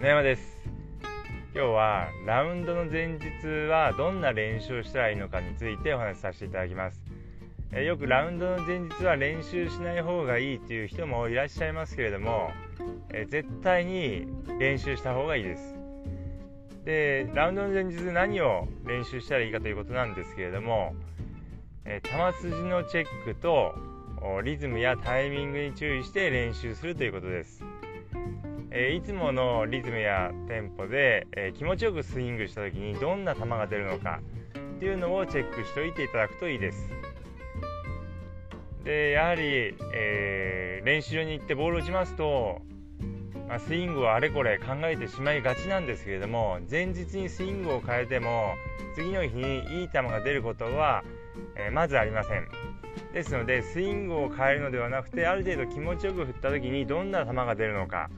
野山です。今日はラウンドの前日はどんな練習をしたらいいのかについてお話しさせていただきます。えよくラウンドの前日は練習しない方がいいという人もいらっしゃいますけれどもえ絶対に練習した方がいいです。でラウンドの前日何を練習したらいいかということなんですけれどもえ球筋のチェックとリズムやタイミングに注意して練習するということです、えいつものリズムやテンポで、え気持ちよくスイングした時にどんな球が出るのかっていうのをチェックしておいていただくといいです。でやはり、えー、練習場に行ってボールを打ちますと、まあ、スイングをあれこれ考えてしまいがちなんですけれども前日にスイングを変えても次の日にいい球が出ることは、えー、まずありません。ですのでスイングを変えるのではなくてある程度気持ちよく振った時にどんな球が出るのか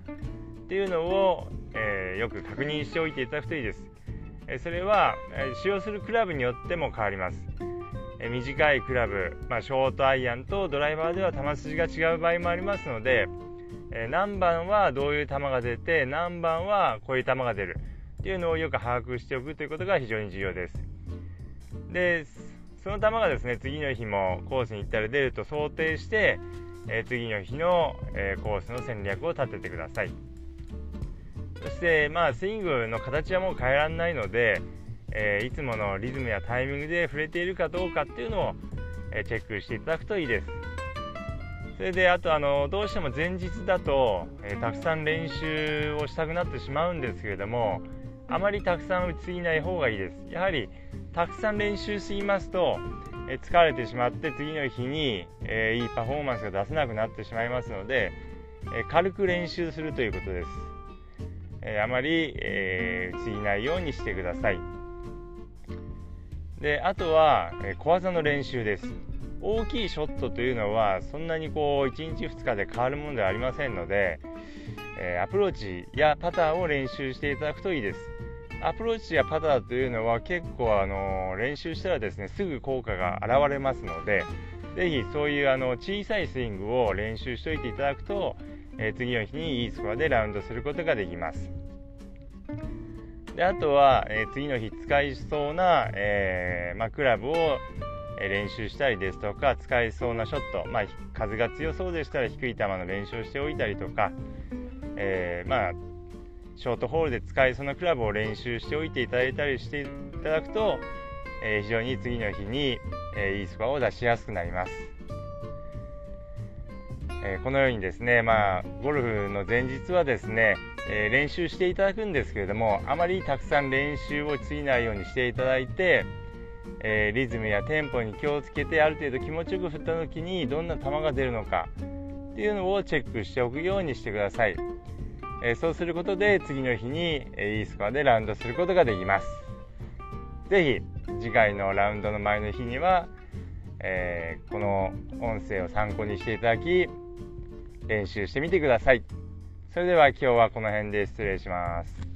っていうのを、えー、よく確認しておいていただくといいです、えそれは、え使用するクラブによっても変わります、え短いクラブ、まあ、ショートアイアンとドライバーでは球筋が違う場合もありますので、え何番はどういう球が出て何番はこういう球が出るっていうのをよく把握しておくということが非常に重要です。でその球がですね次の日もコースに行ったら出ると想定して、えー、次の日の、えー、コースの戦略を立ててください。そしてまあスイングの形はもう変えられないので、えー、いつものリズムやタイミングで触れているかどうかっていうのを、えチェックしていただくといいです。それであとあのどうしても前日だと、えたくさん練習をしたくなってしまうんですけれどもあまりたくさん打ちすぎない方がいいです。やはりたくさん練習しますと、え疲れてしまって次の日に、えいいパフォーマンスが出せなくなってしまいますので、え軽く練習するということです、えあまり、え打ちすぎないようにしてください。であとは、え小技の練習です。大きいショットというのはそんなにこう1日2日で変わるものではありませんので、えアプローチやパターを練習していただくといいです。アプローチやパターというのは結構あの練習したらですねすぐ効果が現れますのでぜひそういうあの小さいスイングを練習しておいていただくと、え、次の日にいいスコアでラウンドすることができます。であとは、え、次の日使いそうな、えー、ま、クラブを練習したりですとか使いそうなショット、まあ、風が強そうでしたら低い球の練習をしておいたりとか、えまあショートホールで使いそうなクラブを練習しておいていただいたりしていただくと、えー、非常に次の日に、えー、いいスコアを出しやすくなります、えー、このようにですね、まあ、ゴルフの前日はですね、え練習していただくんですけれどもあまりたくさん練習をしすぎないようにしていただいて、えリズムやテンポに気をつけてある程度気持ちよく振った時にどんな球が出るのかっていうのをチェックしておくようにしてください。えそうすることで次の日に、えいいスコアでラウンドすることができます是非次回のラウンドの前の日には、えー、この音声を参考にしていただき練習してみてください。それでは今日はこの辺で失礼します。